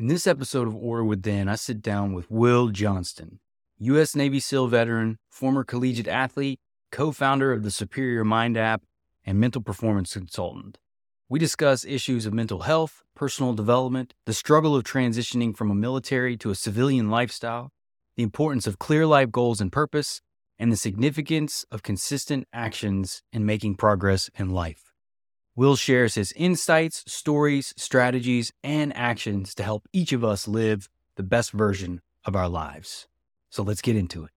In this episode of Order Within, I sit down with Will Johnston, U.S. Navy SEAL veteran, former collegiate athlete, co founder of the Superior Mind app, and mental performance consultant. We discuss issues of mental health, personal development, the struggle of transitioning from a military to a civilian lifestyle, the importance of clear life goals and purpose, and the significance of consistent actions in making progress in life. Will shares his insights, stories, strategies, and actions to help each of us live the best version of our lives. So let's get into it.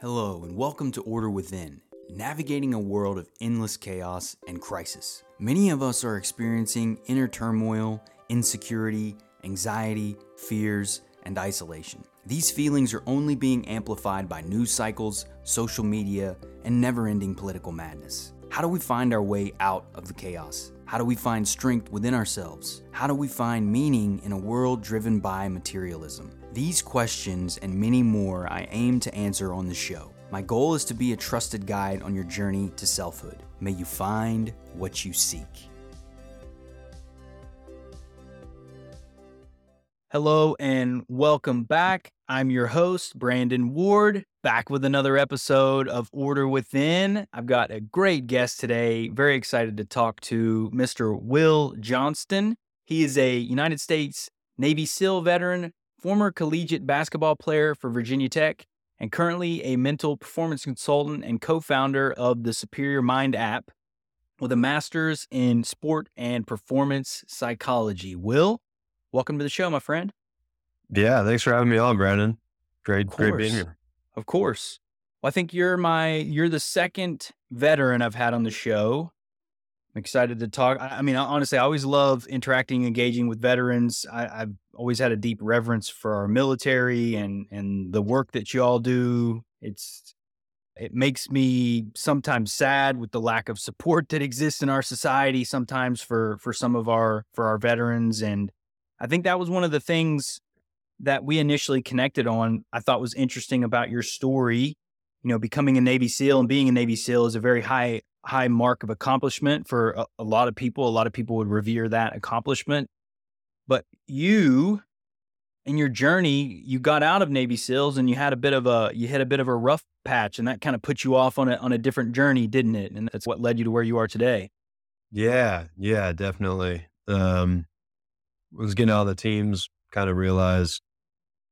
Hello, and welcome to Order Within, navigating a world of endless chaos and crisis. Many of us are experiencing inner turmoil, insecurity, anxiety, fears, and isolation. These feelings are only being amplified by news cycles, social media, and never ending political madness. How do we find our way out of the chaos? How do we find strength within ourselves? How do we find meaning in a world driven by materialism? These questions and many more I aim to answer on the show. My goal is to be a trusted guide on your journey to selfhood. May you find what you seek. Hello and welcome back. I'm your host, Brandon Ward, back with another episode of Order Within. I've got a great guest today. Very excited to talk to Mr. Will Johnston. He is a United States Navy SEAL veteran, former collegiate basketball player for Virginia Tech, and currently a mental performance consultant and co founder of the Superior Mind app with a master's in sport and performance psychology. Will, welcome to the show, my friend. Yeah, thanks for having me on, Brandon. Great, great being here. Of course. Well, I think you're my you're the second veteran I've had on the show. I'm excited to talk. I, I mean, honestly, I always love interacting, engaging with veterans. I, I've always had a deep reverence for our military and and the work that you all do. It's it makes me sometimes sad with the lack of support that exists in our society sometimes for for some of our for our veterans and I think that was one of the things that we initially connected on, I thought was interesting about your story. You know, becoming a Navy SEAL and being a Navy SEAL is a very high, high mark of accomplishment for a, a lot of people. A lot of people would revere that accomplishment. But you, in your journey, you got out of Navy SEALs and you had a bit of a you hit a bit of a rough patch, and that kind of put you off on a on a different journey, didn't it? And that's what led you to where you are today. Yeah, yeah, definitely. Um, was getting of the teams, kind of realized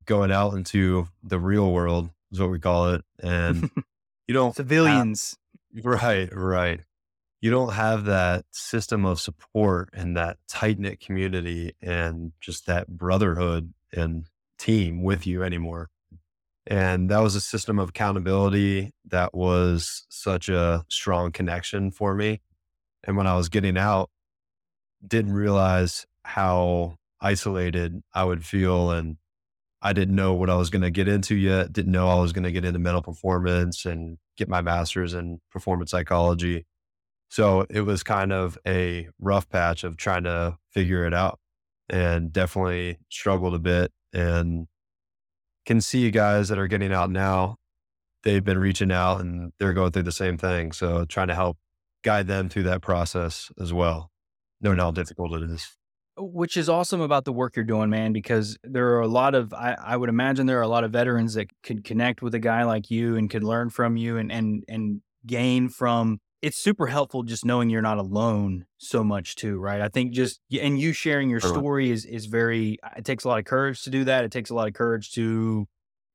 going out into the real world is what we call it. And you don't civilians. Have, right, right. You don't have that system of support and that tight knit community and just that brotherhood and team with you anymore. And that was a system of accountability that was such a strong connection for me. And when I was getting out, didn't realize how isolated I would feel and I didn't know what I was going to get into yet. Didn't know I was going to get into mental performance and get my master's in performance psychology. So it was kind of a rough patch of trying to figure it out and definitely struggled a bit and can see you guys that are getting out now. They've been reaching out and they're going through the same thing. So trying to help guide them through that process as well, knowing how difficult it is which is awesome about the work you're doing, man, because there are a lot of I, I, would imagine there are a lot of veterans that could connect with a guy like you and could learn from you and and and gain from it's super helpful just knowing you're not alone so much too, right? I think just and you sharing your story is is very it takes a lot of courage to do that. It takes a lot of courage to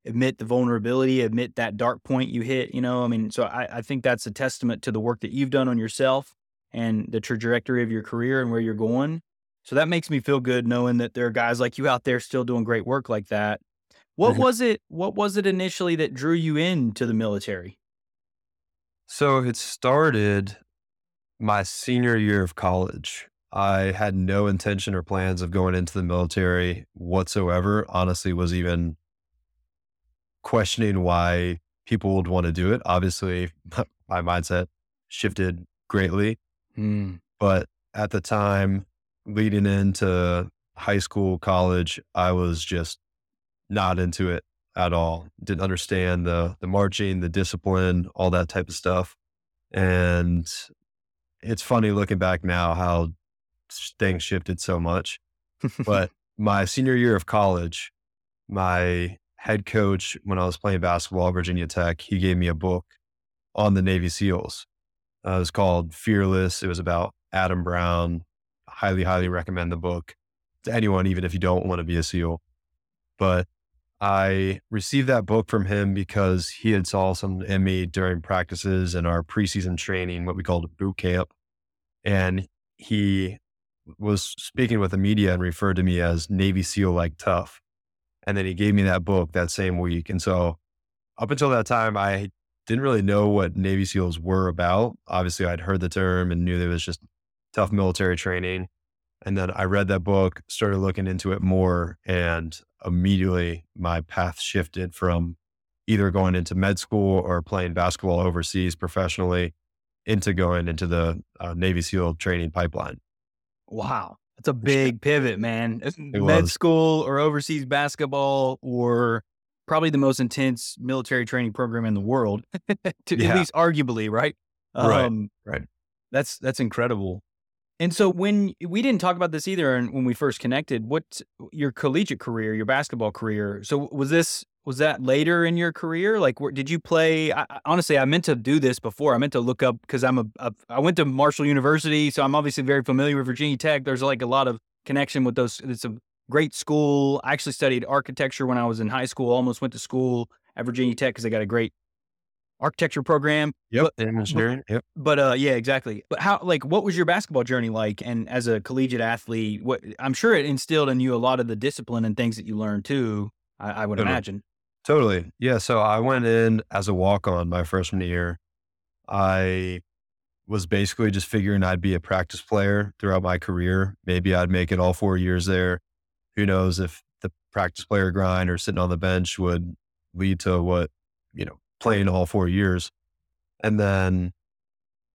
admit the vulnerability, admit that dark point you hit, you know. I mean, so I, I think that's a testament to the work that you've done on yourself and the trajectory of your career and where you're going. So that makes me feel good knowing that there are guys like you out there still doing great work like that. What mm-hmm. was it? What was it initially that drew you into the military? So it started my senior year of college. I had no intention or plans of going into the military whatsoever. Honestly, was even questioning why people would want to do it. Obviously, my mindset shifted greatly. Mm. But at the time, leading into high school, college, I was just not into it at all. Didn't understand the the marching, the discipline, all that type of stuff. And it's funny looking back now how things shifted so much. but my senior year of college, my head coach, when I was playing basketball at Virginia Tech, he gave me a book on the Navy SEALs. Uh, it was called Fearless. It was about Adam Brown. Highly, highly recommend the book to anyone, even if you don't want to be a SEAL. But I received that book from him because he had saw some in me during practices and our preseason training, what we called boot camp. And he was speaking with the media and referred to me as Navy SEAL like tough. And then he gave me that book that same week. And so up until that time, I didn't really know what Navy SEALs were about. Obviously, I'd heard the term and knew there was just tough military training. And then I read that book, started looking into it more, and immediately my path shifted from either going into med school or playing basketball overseas professionally into going into the uh, Navy SEAL training pipeline. Wow. That's a big pivot, man. It med was. school or overseas basketball or probably the most intense military training program in the world, to, yeah. at least arguably, right? Um, right. Right. That's that's incredible. And so when we didn't talk about this either, and when we first connected, what your collegiate career, your basketball career. So was this was that later in your career? Like, where, did you play? I, honestly, I meant to do this before. I meant to look up because I'm a, a I went to Marshall University, so I'm obviously very familiar with Virginia Tech. There's like a lot of connection with those. It's a great school. I actually studied architecture when I was in high school. Almost went to school at Virginia Tech because they got a great architecture program. Yep, but, engineering. Yep. But uh, yeah, exactly. But how, like, what was your basketball journey like? And as a collegiate athlete, what I'm sure it instilled in you a lot of the discipline and things that you learned too. I, I would totally. imagine. Totally. Yeah. So I went in as a walk on my freshman year. I was basically just figuring I'd be a practice player throughout my career. Maybe I'd make it all four years there. Who knows if the practice player grind or sitting on the bench would lead to what, you know, playing all four years. And then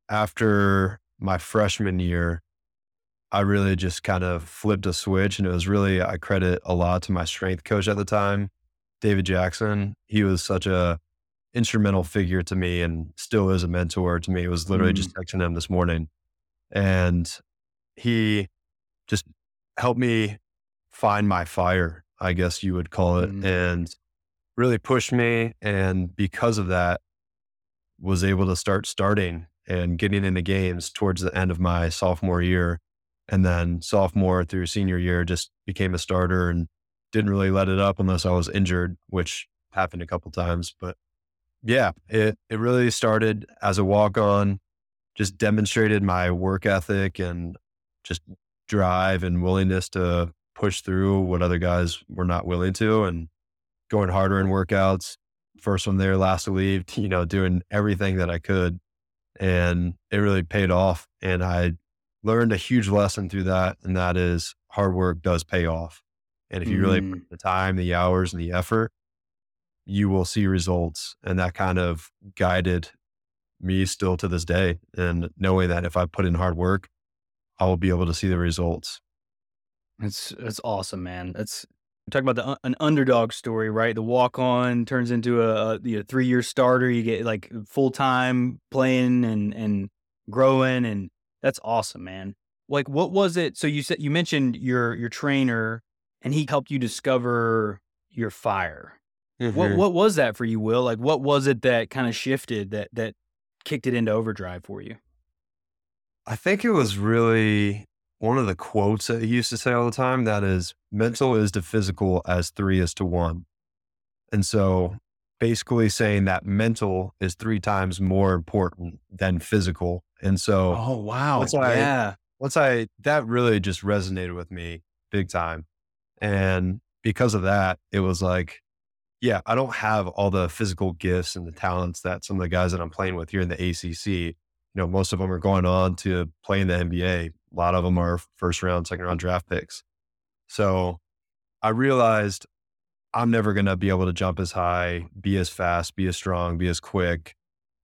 after my freshman year, I really just kind of flipped a switch. And it was really, I credit a lot to my strength coach at the time. David Jackson. He was such a instrumental figure to me and still is a mentor to me. It was literally mm. just texting him this morning. And he just helped me find my fire, I guess you would call it, mm. and really pushed me. And because of that, was able to start starting and getting into games towards the end of my sophomore year. And then sophomore through senior year, just became a starter and didn't really let it up unless I was injured, which happened a couple times. But yeah, it it really started as a walk on, just demonstrated my work ethic and just drive and willingness to push through what other guys were not willing to and going harder in workouts. First one there, last to leave, you know, doing everything that I could. And it really paid off. And I learned a huge lesson through that. And that is hard work does pay off. And if you really put mm. the time, the hours, and the effort, you will see results. And that kind of guided me still to this day. And knowing that if I put in hard work, I will be able to see the results. It's it's awesome, man. That's talking about the an underdog story, right? The walk on turns into a, a three year starter. You get like full time playing and and growing, and that's awesome, man. Like, what was it? So you said you mentioned your your trainer and he helped you discover your fire. Mm-hmm. What what was that for you, Will? Like what was it that kind of shifted that that kicked it into overdrive for you? I think it was really one of the quotes that he used to say all the time that is mental is to physical as three is to one. And so basically saying that mental is three times more important than physical. And so Oh wow. Once I, yeah. Once I that really just resonated with me big time. And because of that, it was like, yeah, I don't have all the physical gifts and the talents that some of the guys that I'm playing with here in the ACC. You know, most of them are going on to play in the NBA. A lot of them are first round, second round draft picks. So I realized I'm never going to be able to jump as high, be as fast, be as strong, be as quick,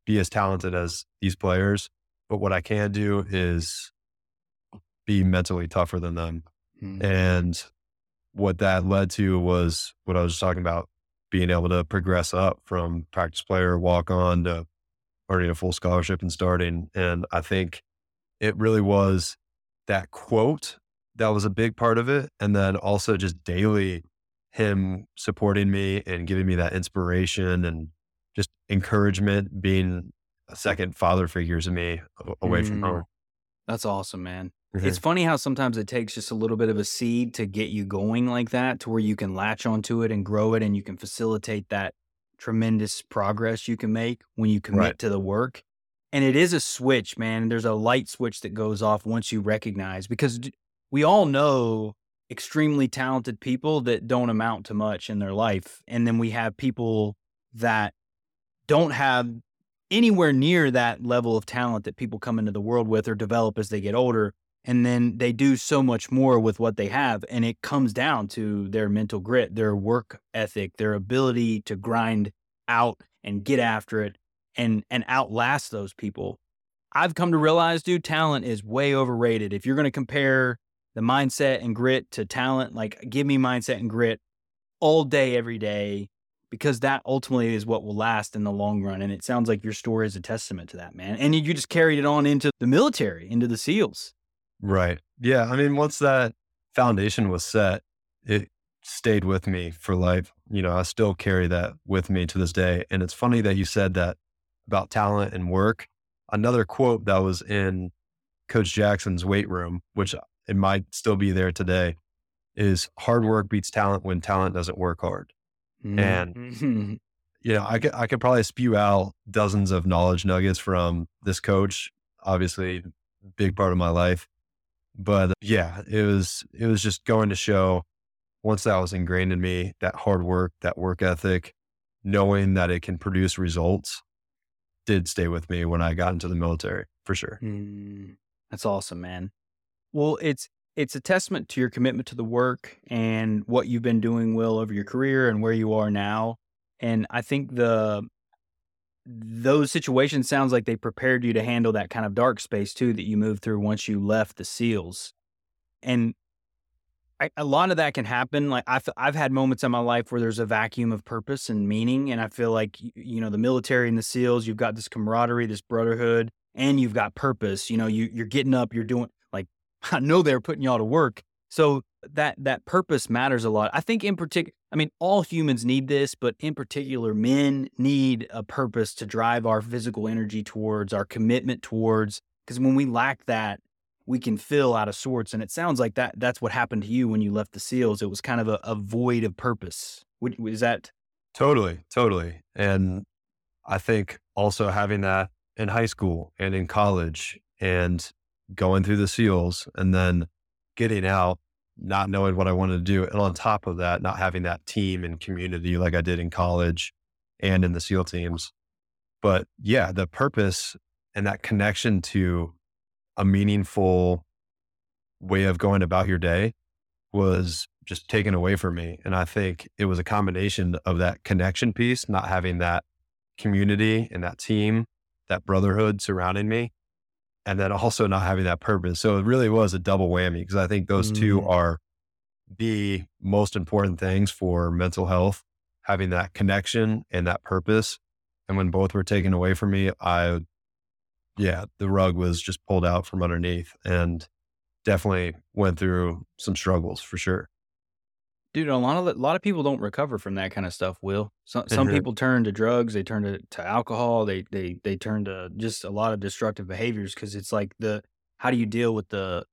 be as talented as these players. But what I can do is be mentally tougher than them. Mm-hmm. And what that led to was what I was talking about being able to progress up from practice player, walk on to earning a full scholarship and starting. And I think it really was that quote that was a big part of it. And then also just daily him supporting me and giving me that inspiration and just encouragement, being a second father figure to me away mm. from home. That's awesome, man. Mm-hmm. It's funny how sometimes it takes just a little bit of a seed to get you going like that to where you can latch onto it and grow it and you can facilitate that tremendous progress you can make when you commit right. to the work. And it is a switch, man. There's a light switch that goes off once you recognize because we all know extremely talented people that don't amount to much in their life. And then we have people that don't have anywhere near that level of talent that people come into the world with or develop as they get older. And then they do so much more with what they have. And it comes down to their mental grit, their work ethic, their ability to grind out and get after it and and outlast those people. I've come to realize, dude, talent is way overrated. If you're going to compare the mindset and grit to talent, like give me mindset and grit all day, every day, because that ultimately is what will last in the long run. And it sounds like your story is a testament to that, man. And you just carried it on into the military, into the SEALs. Right. Yeah. I mean, once that foundation was set, it stayed with me for life. You know, I still carry that with me to this day. And it's funny that you said that about talent and work. Another quote that was in Coach Jackson's weight room, which it might still be there today, is hard work beats talent when talent doesn't work hard. Mm-hmm. And you know, I could I could probably spew out dozens of knowledge nuggets from this coach. Obviously, big part of my life. But yeah, it was it was just going to show once that was ingrained in me, that hard work, that work ethic, knowing that it can produce results did stay with me when I got into the military for sure. Mm, that's awesome, man. Well, it's it's a testament to your commitment to the work and what you've been doing well over your career and where you are now. And I think the those situations sounds like they prepared you to handle that kind of dark space too that you moved through once you left the SEALs. And I, a lot of that can happen. Like I've I've had moments in my life where there's a vacuum of purpose and meaning, and I feel like you know the military and the SEALs, you've got this camaraderie, this brotherhood, and you've got purpose. You know, you you're getting up, you're doing like I know they're putting y'all to work. So that that purpose matters a lot. I think in particular, I mean, all humans need this, but in particular, men need a purpose to drive our physical energy towards, our commitment towards. Because when we lack that, we can feel out of sorts. And it sounds like that that's what happened to you when you left the SEALs. It was kind of a, a void of purpose. Is that totally, totally? And I think also having that in high school and in college and going through the SEALs and then getting out, not knowing what I wanted to do. And on top of that, not having that team and community like I did in college and in the SEAL teams. But yeah, the purpose and that connection to a meaningful way of going about your day was just taken away from me. And I think it was a combination of that connection piece, not having that community and that team, that brotherhood surrounding me, and then also not having that purpose. So it really was a double whammy because I think those mm. two are the most important things for mental health, having that connection and that purpose. And when both were taken away from me, I, yeah, the rug was just pulled out from underneath and definitely went through some struggles for sure. Dude, a lot of a lot of people don't recover from that kind of stuff. Will some some mm-hmm. people turn to drugs, they turn to, to alcohol, they they they turn to just a lot of destructive behaviors because it's like the how do you deal with the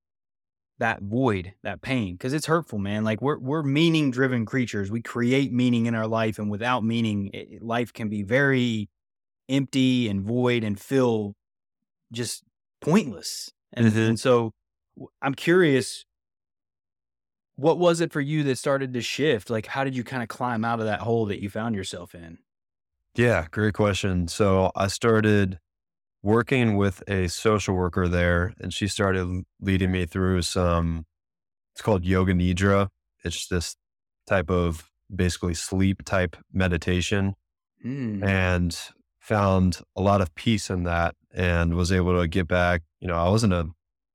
that void, that pain? Because it's hurtful, man. Like we're we're meaning driven creatures. We create meaning in our life, and without meaning, it, life can be very empty and void and feel just pointless. And, mm-hmm. and so I'm curious what was it for you that started to shift? Like, how did you kind of climb out of that hole that you found yourself in? Yeah, great question. So I started working with a social worker there, and she started leading me through some, it's called Yoga Nidra. It's this type of basically sleep type meditation mm. and found a lot of peace in that and was able to get back. You know, I was in a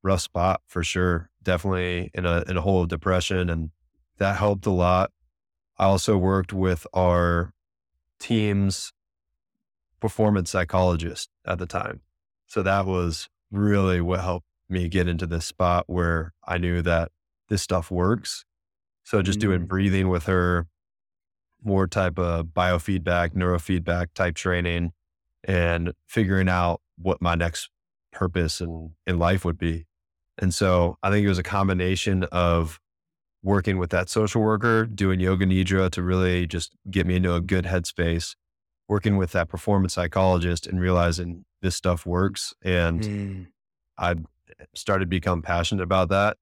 rough spot for sure definitely in a in a hole of depression, and that helped a lot. I also worked with our team's performance psychologist at the time, so that was really what helped me get into this spot where I knew that this stuff works. So just doing Mm. breathing with her, more type of biofeedback, neurofeedback type training, and figuring out what my next purpose in, in life would be. And so I think it was a combination of working with that social worker, doing yoga nidra to really just get me into a good headspace, working with that performance psychologist and realizing this stuff works. And Mm. I started to become passionate about that.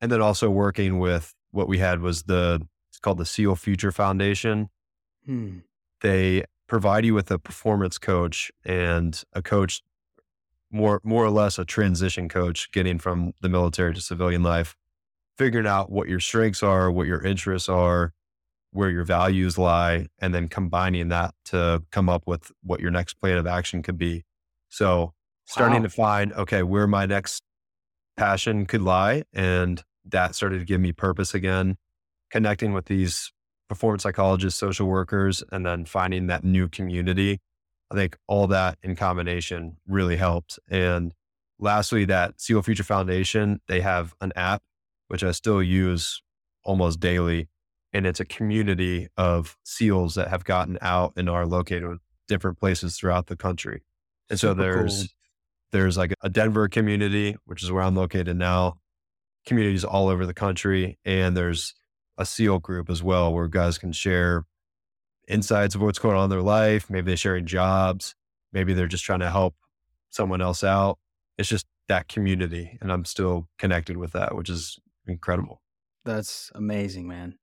And then also working with what we had was the, it's called the SEAL Future Foundation. Hmm. They provide you with a performance coach and a coach, more, more or less a transition coach getting from the military to civilian life, figuring out what your strengths are, what your interests are, where your values lie, and then combining that to come up with what your next plan of action could be. So starting Wow. to find, okay, where my next passion could lie. And that started to give me purpose again, connecting with these performance psychologists, social workers, and then finding that new community. I think all that in combination really helped. And lastly, that SEAL Future Foundation, they have an app, which I still use almost daily. And it's a community of SEALs that have gotten out and are located in different places throughout the country. And so Super cool. there's there's like a Denver community, which is where I'm located now, communities all over the country, and there's a SEAL group as well where guys can share insights of what's going on in their life. Maybe they're sharing jobs, maybe they're just trying to help someone else out. It's just that community, and I'm still connected with that, which is incredible. That's amazing, man.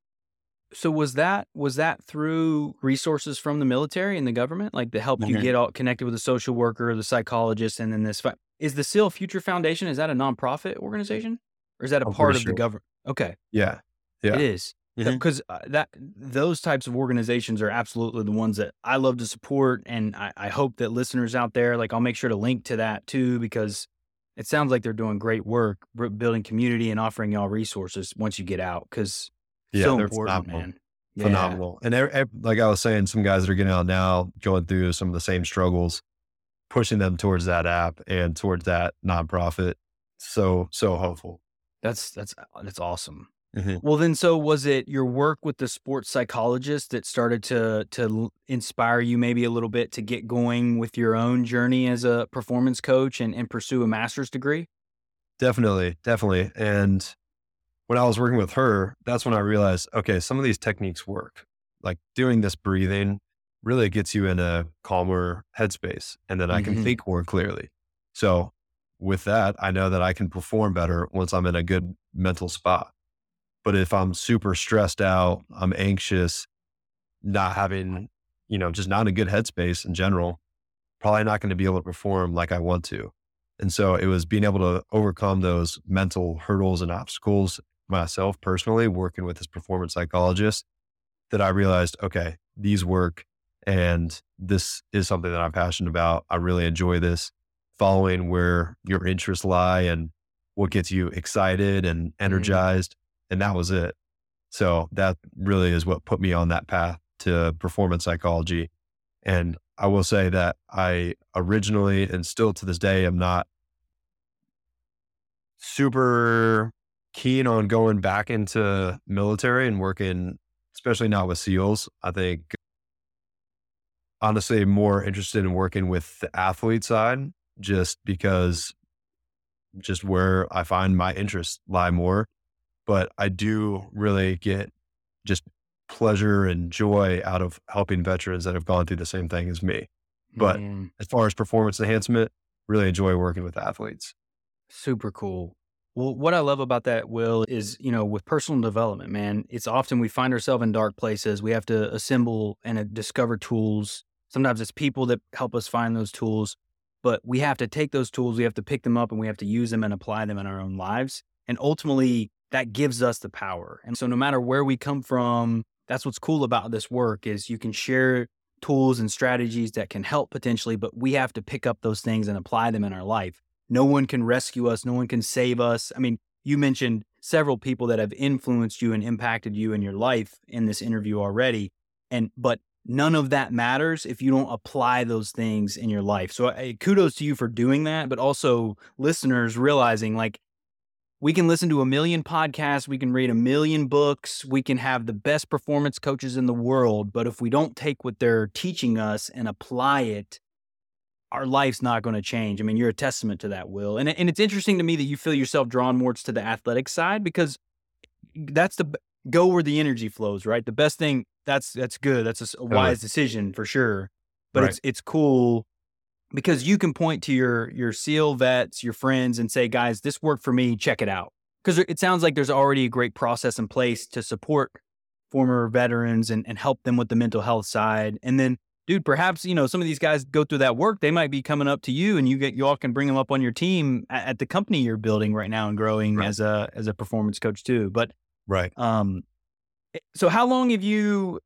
So was that was that through resources from the military and the government, like to help you Mhm. get all connected with the social worker, the psychologist, and then this? Fi- is the SEAL Future Foundation is that a nonprofit organization or is that a I'm part of the government? Okay, Yeah, yeah, it is. Because uh, that those types of organizations are absolutely the ones that I love to support, and I, I hope that listeners out there, like I'll make sure to link to that too because it sounds like they're doing great work building community and offering y'all resources once you get out because Yeah, so important, phenomenal. man. Yeah. phenomenal. And ev- ev- like I was saying, some guys that are getting out now, going through some of the same struggles, pushing them towards that app and towards that nonprofit. So so hopeful. That's that's uh, that's awesome. Mhm. Well, then, so was it your work with the sports psychologist that started to to inspire you maybe a little bit to get going with your own journey as a performance coach and, and pursue a master's degree? Definitely, definitely. And when I was working with her, that's when I realized, okay, some of these techniques work. Like doing this breathing really gets you in a calmer headspace, and then I can Mhm. think more clearly. So with that, I know that I can perform better once I'm in a good mental spot. But if I'm super stressed out, I'm anxious, not having, you know, just not in a good headspace in general, probably not going to be able to perform like I want to. And so it was being able to overcome those mental hurdles and obstacles myself personally, working with this performance psychologist, that I realized, okay, these work and this is something that I'm passionate about. I really enjoy this, following where your interests lie and what gets you excited and mm-hmm. energized. And that was it. So that really is what put me on that path to performance psychology. And I will say that I originally and still to this day am not super keen on going back into military and working, especially not with SEALs. I think honestly more interested in working with the athlete side just because just where I find my interests lie more. But I do really get just pleasure and joy out of helping veterans that have gone through the same thing as me. But- Mm, As far as performance enhancement, really enjoy working with athletes. super cool. Well, what I love about that, Will, is, you know, with personal development, man, it's often we find ourselves in dark places. We have to assemble and uh, discover tools. Sometimes it's people that help us find those tools, but we have to take those tools, we have to pick them up and we have to use them and apply them in our own lives. And ultimately, that gives us the power. And so no matter where we come from, that's what's cool about this work is you can share tools and strategies that can help potentially, but we have to pick up those things and apply them in our life. No one can rescue us. No one can save us. I mean, you mentioned several people that have influenced you and impacted you in your life in this interview already. And, but none of that matters if you don't apply those things in your life. So uh, kudos to you for doing that, but also listeners realizing like we can listen to a million podcasts, we can read a million books, we can have the best performance coaches in the world, but if we don't take what they're teaching us and apply it, our life's not going to change. I mean, you're a testament to that, Will. And and it's interesting to me that you feel yourself drawn more to the athletic side because that's the go where the energy flows, right? The best thing that's that's good. That's a, wise decision for sure. But right. it's it's cool because you can point to your your SEAL vets, your friends, and say, guys, this worked for me. Check it out. Because it sounds like there's already a great process in place to support former veterans and, and help them with the mental health side. And then, dude, perhaps you know some of these guys go through that work. They might be coming up to you, and you get you all can bring them up on your team at, at the company you're building right now and growing right. as a as a performance coach too. But right, um, eh, so how long have you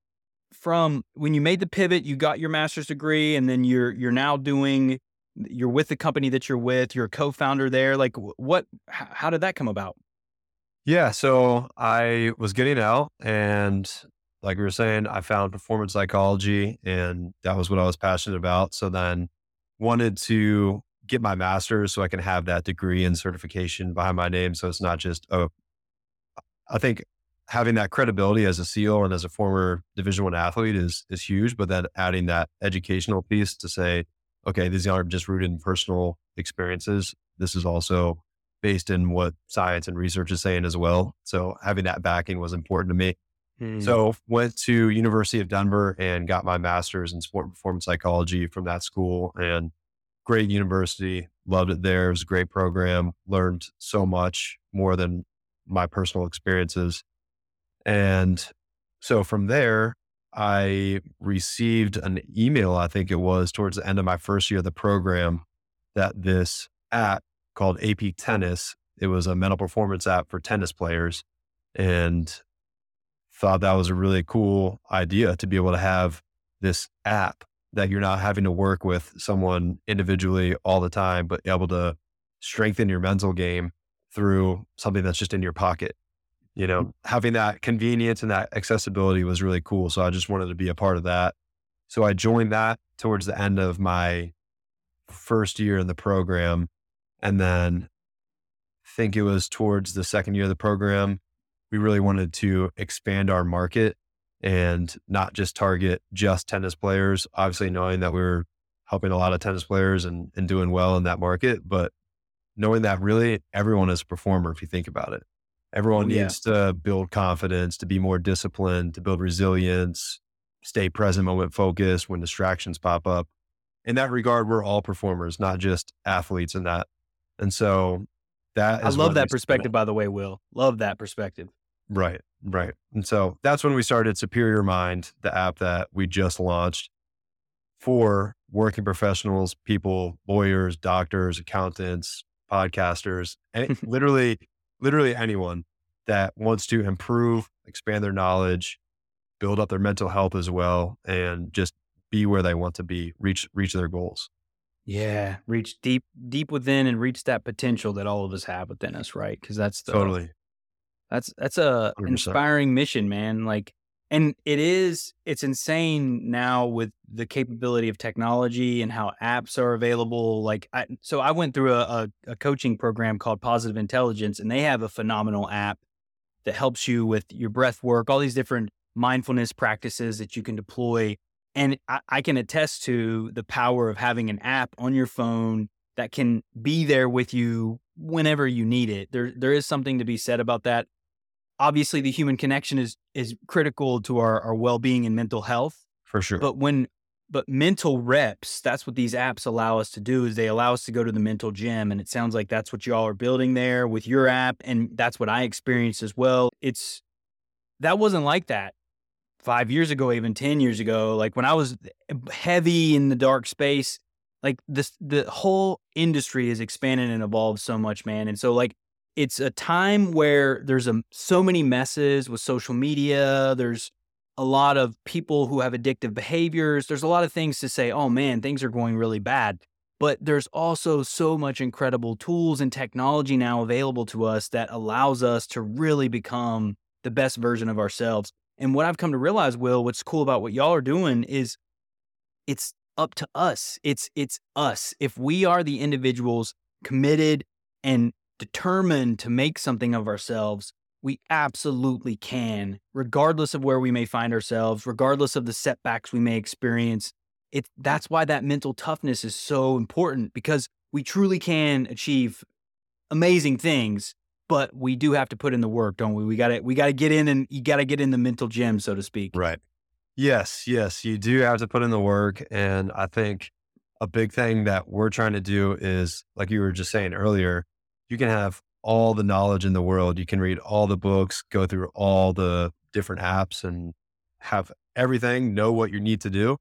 from when you made the pivot, you got your master's degree, and then you're you're now doing you're with the company that you're with. You're a co-founder there. Like, what? How did that come about? Yeah, so I was getting out, and like we were saying, I found performance psychology, and that was what I was passionate about. So then, wanted to get my master's so I can have that degree and certification behind my name. So it's not just oh, I think having that credibility as a SEAL and as a former Division One athlete is is huge. But then adding that educational piece to say, okay, these aren't just rooted in personal experiences. This is also based in what science and research is saying as well. So having that backing was important to me. Hmm. So went to University of Denver and got my master's in sport performance psychology from that school and great university. Loved it there. It was a great program. Learned so much more than my personal experiences. And so from there, I received an email, I think it was towards the end of my first year of the program, that this app called AP Tennis, it was a mental performance app for tennis players. And thought that was a really cool idea to be able to have this app that you're not having to work with someone individually all the time, but able to strengthen your mental game through something that's just in your pocket you know, mm. having that convenience and that accessibility was really cool. So I just wanted to be a part of that. So I joined that towards the end of my first year in the program. And then I think it was towards the second year of the program, we really wanted to expand our market and not just target just tennis players, obviously knowing that we were helping a lot of tennis players and, and doing well in that market, but knowing that really everyone is a performer if you think about it. Everyone oh, needs to build confidence, to be more disciplined, to build resilience, stay present moment focused when distractions pop up. In that regard, we're all performers, not just athletes in that. And so that I love that perspective, by the way, Will. Love that perspective. Right, right. And so that's when we started Superior Mind, the app that we just launched for working professionals, people, lawyers, doctors, accountants, podcasters, and literally literally anyone that wants to improve, expand their knowledge, build up their mental health as well, and just be where they want to be, reach reach their goals. Yeah, reach deep deep within and reach that potential that all of us have within us, right? Because that's the, totally that's that's a 100%. inspiring mission, man. Like and it is it's insane now with the capability of technology and how apps are available like I, so i went through a, a, a, coaching program called positive intelligence and they have a phenomenal app that helps you with your breath work all these different mindfulness practices that you can deploy. And I, I can attest to the power of having an app on your phone that can be there with you whenever you need it. There there is something to be said about that obviously the human connection is is critical to our, our well-being and mental health for sure. but when but mental reps that's what these apps allow us to do is they allow us to go to the mental gym and it sounds like that's what y'all are building there with your app and that's what i experienced as well. It's that wasn't like that five years ago even 10 years ago. Like when i was heavy in the dark space like this the whole industry has expanded and evolved so much man. And so like it's a time where there's a, so many messes with social media. There's a lot of people who have addictive behaviors. There's a lot of things to say, oh man, things are going really bad. But there's also so much incredible tools and technology now available to us that allows us to really become the best version of ourselves. And what I've come to realize, Will, what's cool about what y'all are doing is it's up to us. It's it's us. If we are the individuals committed and determined to make something of ourselves, we absolutely can, regardless of where we may find ourselves, regardless of the setbacks we may experience. It, that's why that mental toughness is so important because we truly can achieve amazing things, but we do have to put in the work, don't we? We got to we got to get in and you got to get in the mental gym, so to speak. Right. Yes, yes, you do have to put in the work and I think a big thing that we're trying to do is like you were just saying earlier, you can have all the knowledge in the world. You can read all the books, go through all the different apps and have everything, know what you need to do.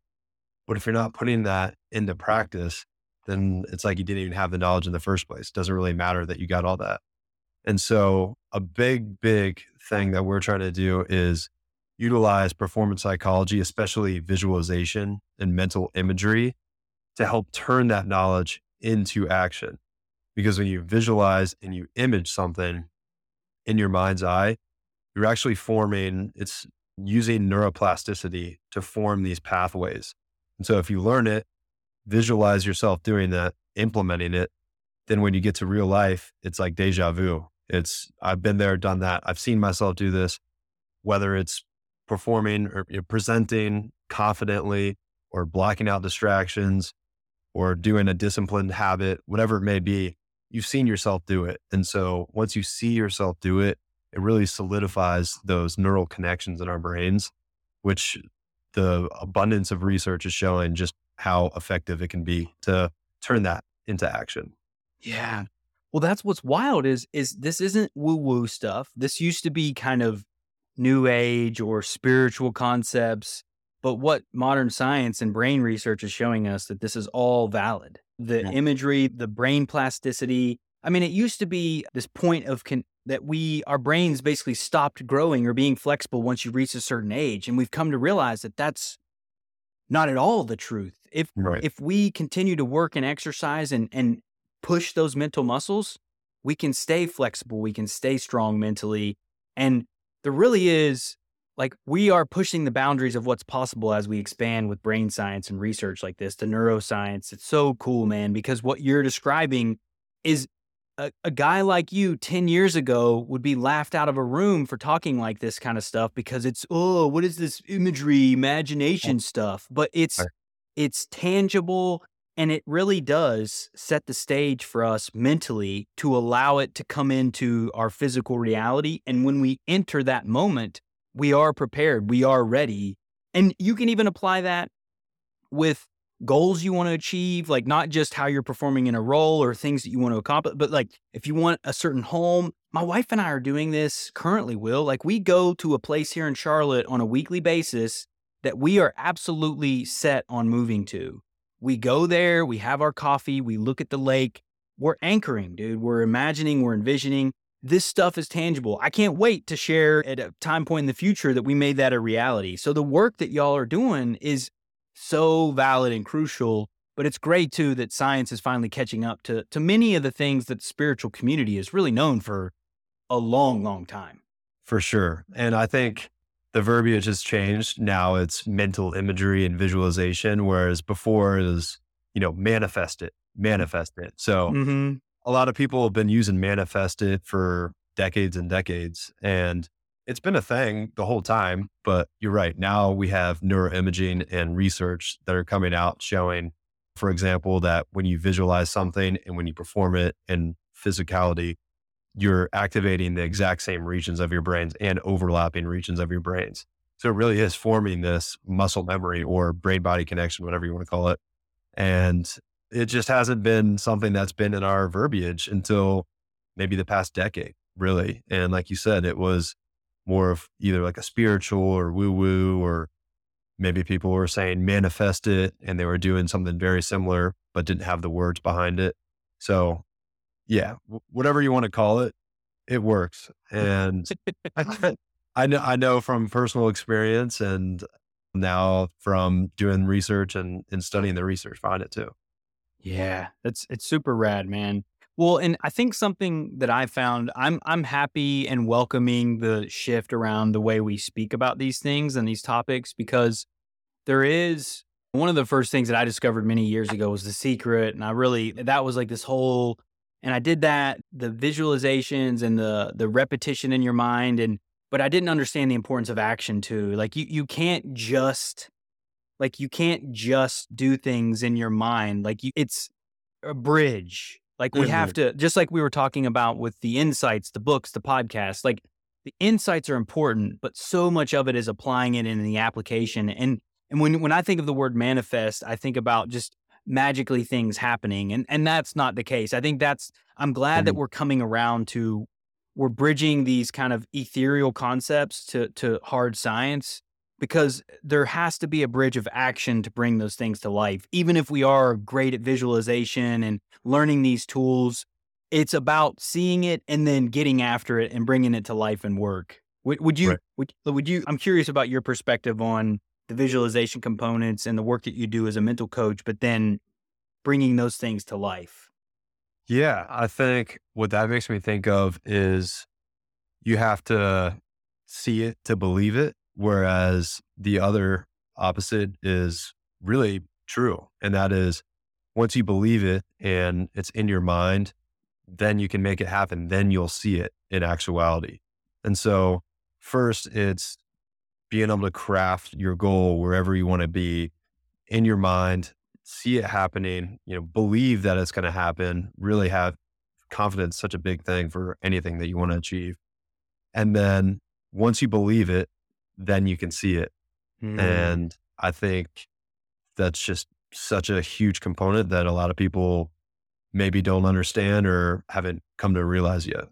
But if you're not putting that into practice, then it's like you didn't even have the knowledge in the first place. It doesn't really matter that you got all that. And so, a big, big thing that we're trying to do is utilize performance psychology, especially visualization and mental imagery, to help turn that knowledge into action. Because when you visualize and you image something in your mind's eye, you're actually forming, it's using neuroplasticity to form these pathways. And so if you learn it, visualize yourself doing that, implementing it, then when you get to real life, it's like deja vu. It's, I've been there, done that. I've seen myself do this, whether it's performing or presenting confidently or blocking out distractions or doing a disciplined habit, whatever it may be, you've seen yourself do it. And so once you see yourself do it, it really solidifies those neural connections in our brains, which the abundance of research is showing just how effective it can be to turn that into action. Yeah. Well, that's what's wild is is this isn't woo woo stuff. This used to be kind of new age or spiritual concepts, but what modern science and brain research is showing us that this is all valid. The yeah. imagery, the brain plasticity. I mean, it used to be this point of con- that we our brains basically stopped growing or being flexible once you reach a certain age, and we've come to realize that that's not at all the truth. If right. if we continue to work and exercise and and push those mental muscles, we can stay flexible, we can stay strong mentally. And there really is like we are pushing the boundaries of what's possible as we expand with brain science and research like this, to neuroscience. It's so cool, man, because what you're describing is a, a, guy like you 10 years ago would be laughed out of a room for talking like this kind of stuff because it's, oh, what is this imagery, imagination stuff? But it's, it's tangible and it really does set the stage for us mentally to allow it to come into our physical reality. And when we enter that moment, we are prepared, we are ready. And you can even apply that with goals you want to achieve, like not just how you're performing in a role or things that you want to accomplish, but like if you want a certain home. My wife and I are doing this currently, Will. Like we go to a place here in Charlotte on a weekly basis that we are absolutely set on moving to. We go there, we have our coffee, we look at the lake. We're anchoring, dude. We're imagining, we're envisioning. This stuff is tangible. I can't wait to share at a time point in the future that we made that a reality. So the work that y'all are doing is so valid and crucial. But it's great too that science is finally catching up to to many of the things that the spiritual community is really known for a long, long time. For sure. And I think the verbiage has changed. Now it's mental imagery and visualization, whereas before it was, you know, manifest it, manifest it. So mm-hmm. A lot of people have been using manifest it for decades and decades. And it's been a thing the whole time. But you're right. Now we have neuroimaging and research that are coming out showing, for example, that when you visualize something and when you perform it in physicality, you're activating the exact same regions of your brains and overlapping regions of your brains. So it really is forming this muscle memory or brain body connection, whatever you want to call it. And it just hasn't been something that's been in our verbiage until maybe the past decade, really. And like you said, it was more of either like a spiritual or woo woo, or maybe people were saying manifest it and they were doing something very similar, but didn't have the words behind it. So yeah, whatever you want to call it, it works. And I know, I know from personal experience and now from doing research and, and studying the research find it too. Yeah, it's it's super rad, man. Well, and I think something that I found, I'm I'm happy and welcoming the shift around the way we speak about these things and these topics because there is one of the first things that I discovered many years ago was the secret, and I really that was like this whole and I did that, the visualizations and the the repetition in your mind and but I didn't understand the importance of action too. Like you you can't just like you can't just do things in your mind. Like you, it's a bridge. Like we mm-hmm. have to just like we were talking about with the insights, the books, the podcast, like the insights are important, but so much of it is applying it in the application. And and when when I think of the word manifest, I think about just magically things happening and and that's not the case i think that's i'm glad mm-hmm. that we're coming around to we're bridging these kind of ethereal concepts to to hard science because there has to be a bridge of action to bring those things to life even if we are great at visualization and learning these tools it's about seeing it and then getting after it and bringing it to life and work would, would you right. would, would you i'm curious about your perspective on the visualization components and the work that you do as a mental coach, but then bringing those things to life? Yeah, I think what that makes me think of is you have to see it to believe it, whereas the other opposite is really true. And that is once you believe it and it's in your mind, then you can make it happen. Then you'll see it in actuality. And so, first, it's being able to craft your goal wherever you want to be in your mind, see it happening, you know, believe that it's going to happen, really have confidence, such a big thing for anything that you want to achieve. And then once you believe it, then you can see it. Mm. And I think that's just such a huge component that a lot of people maybe don't understand or haven't come to realize yet.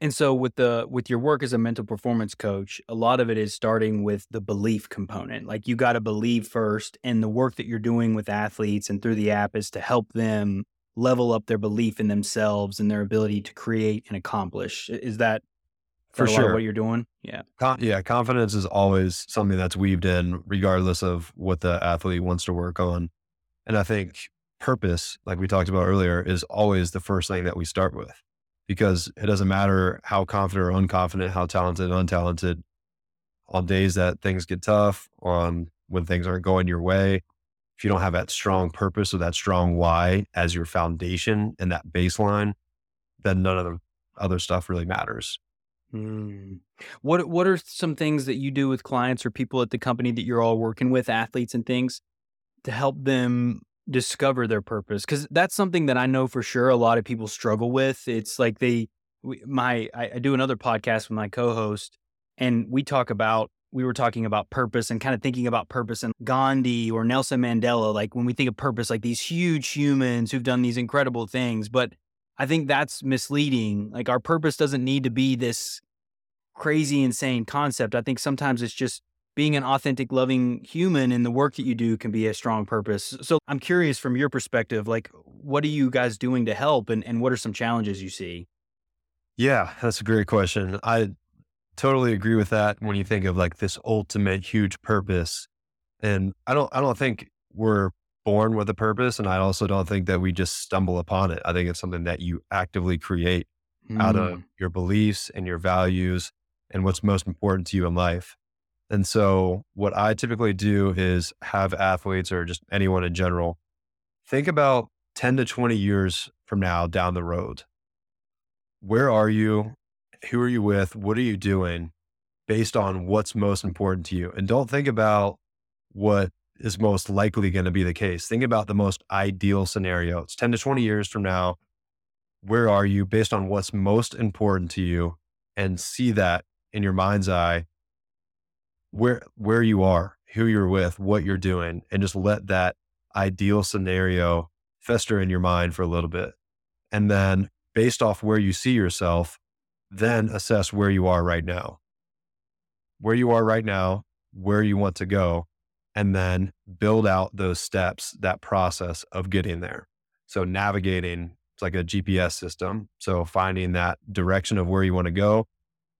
And so with the with your work as a mental performance coach, a lot of it is starting with the belief component. Like you got to believe first and the work that you're doing with athletes and through the app is to help them level up their belief in themselves and their ability to create and accomplish. Is that for sure what you're doing? Yeah. Con- yeah, confidence is always something that's weaved in regardless of what the athlete wants to work on. And I think purpose, like we talked about earlier, is always the first thing that we start with because it doesn't matter how confident or unconfident, how talented, untalented. On days that things get tough, on when things aren't going your way, if you don't have that strong purpose or that strong why as your foundation and that baseline, then none of the other stuff really matters. Mm. What What are some things that you do with clients or people at the company that you're all working with, athletes and things, to help them discover their purpose because that's something that I know for sure a lot of people struggle with. It's like they, my, I, I do another podcast with my co-host, and we talk about we were talking about purpose and kind of thinking about purpose and Gandhi or Nelson Mandela. Like when we think of purpose, like these huge humans who've done these incredible things, but I think that's misleading. Like our purpose doesn't need to be this crazy, insane concept. I think sometimes it's just being an authentic, loving human in the work that you do can be a strong purpose. So I'm curious from your perspective, like what are you guys doing to help and, and what are some challenges you see? Yeah, that's a great question. I totally agree with that when you think of like this ultimate huge purpose. And I don't I don't think we're born with a purpose. And I also don't think that we just stumble upon it. I think it's something that you actively create mm. out of mm. your beliefs and your values and what's most important to you in life. And so, what I typically do is have athletes or just anyone in general think about 10 to 20 years from now down the road. Where are you? Who are you with? What are you doing based on what's most important to you? And don't think about what is most likely going to be the case. Think about the most ideal scenario. It's 10 to 20 years from now. Where are you based on what's most important to you? And see that in your mind's eye where where you are, who you're with, what you're doing, and just let that ideal scenario fester in your mind for a little bit. And then based off where you see yourself, then assess where you are right now. Where you are right now, where you want to go, and then build out those steps, that process of getting there. So navigating, it's like a GPS system. So finding that direction of where you want to go,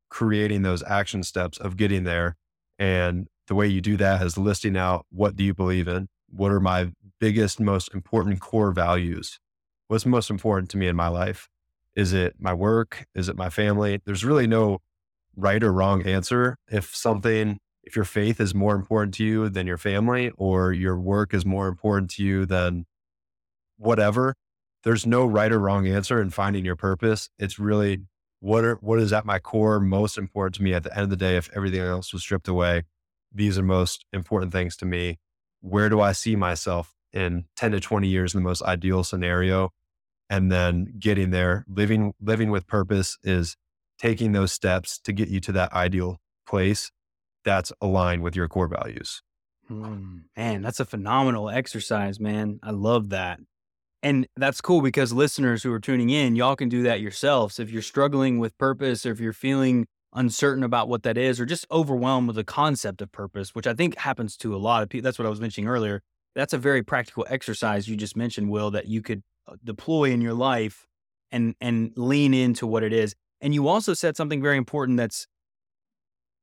creating those action steps of getting there, and the way you do that is listing out what do you believe in? What are my biggest, most important core values? What's most important to me in my life? Is it my work? Is it my family? There's really no right or wrong answer. If something, if your faith is more important to you than your family, or your work is more important to you than whatever, there's no right or wrong answer in finding your purpose. It's really mm. what are what is at my core most important to me at the end of the day if everything else was stripped away? These are most important things to me. Where do i see myself in 10 to 20 years in the most ideal scenario? And then getting there living living with purpose is taking those steps to get you to that ideal place that's aligned with your core values mm, man that's a phenomenal exercise man i love that and that's cool because listeners who are tuning in, y'all can do that yourselves. If you're struggling with purpose or if you're feeling uncertain about what that is or just overwhelmed with the concept of purpose, which I think happens to a lot of people. That's what I was mentioning earlier. That's a very practical exercise you just mentioned, Will, that you could uh, deploy in your life and and lean into what it is. And you also said something very important that's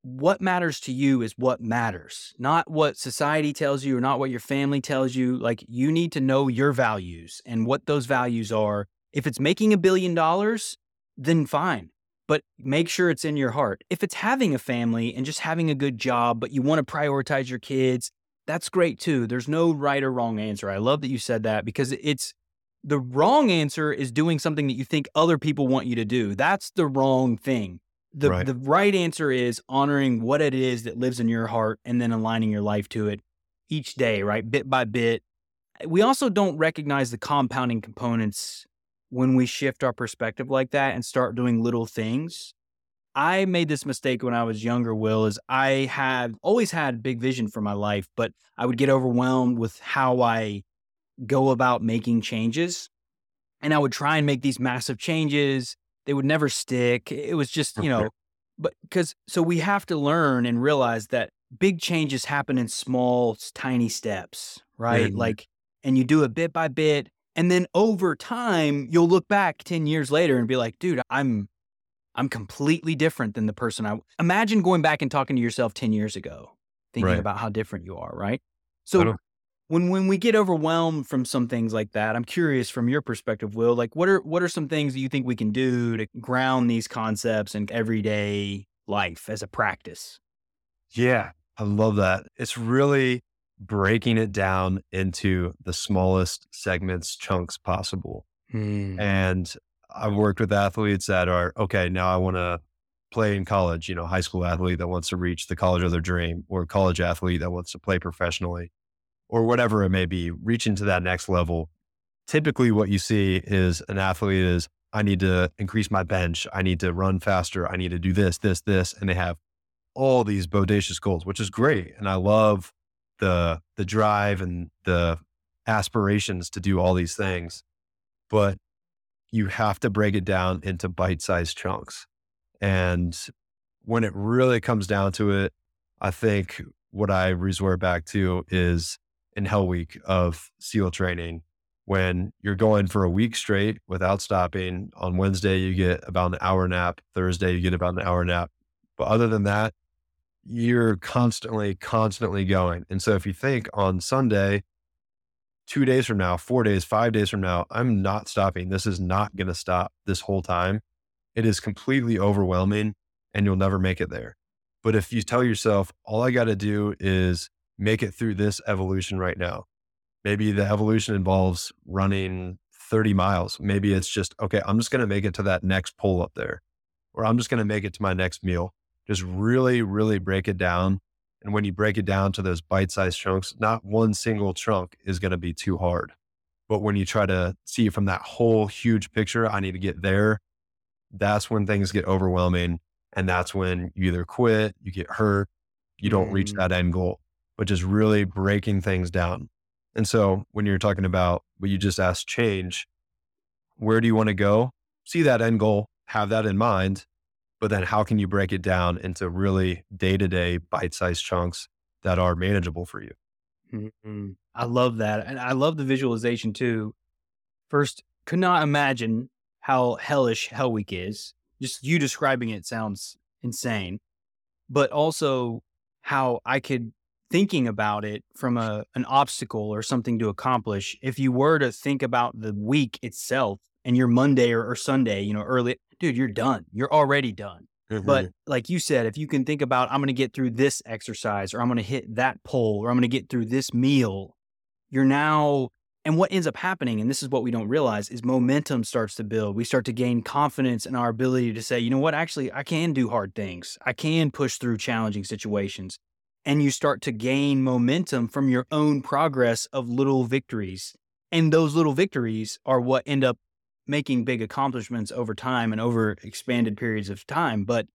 what matters to you is what matters, not what society tells you or not what your family tells you. Like you need to know your values and what those values are. If it's making a billion dollars, then fine, but make sure it's in your heart. If it's having a family and just having a good job, but you want to prioritize your kids, that's great too. There's no right or wrong answer. I love that you said that because it's the wrong answer is doing something that you think other people want you to do. That's the wrong thing the right. the right answer is honoring what it is that lives in your heart and then aligning your life to it each day, right? Bit by bit. Eh, we also don't recognize the compounding components when we shift our perspective like that and start doing little things. I made this mistake when I was younger, Will, is I had always had big vision for my life, but I would get overwhelmed with how I go about making changes. And I would try and make these massive changes they would never stick. It was just, you know, but because so we have to learn and realize that big changes happen in small, tiny steps, right? Mm-hmm. Like, and you do it bit by bit. And then over time, you'll look back 10 years later and be like, dude, I'm, I'm completely different than the person I imagine going back and talking to yourself 10 years ago, thinking right. about how different you are, right? So when when we get overwhelmed from some things like that i'm curious from your perspective will like what are what are some things that you think we can do to ground these concepts in everyday life as a practice? Yeah i love that. It's really breaking it down into the smallest segments chunks possible. Hmm. and i've worked with athletes that are okay now i want to play in college you know high school athlete that wants to reach the college of their dream or college athlete that wants to play professionally or whatever it may be, reaching to that next level. Typically, what you see is an athlete is, I need to increase my bench. I need to run faster. I need to do this, this, this. And they have all these bodacious goals, which is great. And I love the, the drive and the aspirations to do all these things. But you have to break it down into bite sized chunks. And when it really comes down to it, I think what I resort back to is in Hell Week of SEAL training when you're going for a week straight without stopping. On Wednesday, you get about an hour nap. Thursday, you get about an hour nap. But other than that, you're constantly, constantly going. And so if you think on Sunday, two days from now, four days, five days from now, I'm not stopping. This is not going to stop this whole time. It is completely overwhelming and you'll never make it there. But if you tell yourself, all I got to do is make it through this evolution right now. Maybe the evolution involves running 30 miles. Maybe it's just, okay, I'm just going to make it to that next pull up there, or I'm just going to make it to my next meal. Just really, really break it down. And when you break it down to those bite sized chunks, not one single chunk is going to be too hard. But when you try to see from that whole huge picture, I need to get there, that's when things get overwhelming. And that's when you either quit, you get hurt, you don't mm. reach that end goal which is really breaking things down. And so when you're talking about what you just asked change, where do you want to go? See that end goal, have that in mind, but then how can you break it down into really day to day bite sized chunks that are manageable for you? Mm-hmm. I love that. And I love the visualization too. First, could not imagine how hellish Hell Week is. Just you describing it sounds insane. But also how I could thinking about it from a an obstacle or something to accomplish, if you were to think about the week itself and your Monday or, or Sunday, you know, early, dude, you're done. You're already done. Mm-hmm. But like you said, if you can think about, I'm going to get through this exercise or I'm going to hit that pole or I'm going to get through this meal, you're now, And what ends up happening, and this is what we don't realize, is momentum starts to build. We start to gain confidence in our ability to say, you know what, actually, I can do hard things. I can push through challenging situations. And you start to gain momentum from your own progress of little victories. And those little victories are what end up making big accomplishments over time and over expanded periods of time. But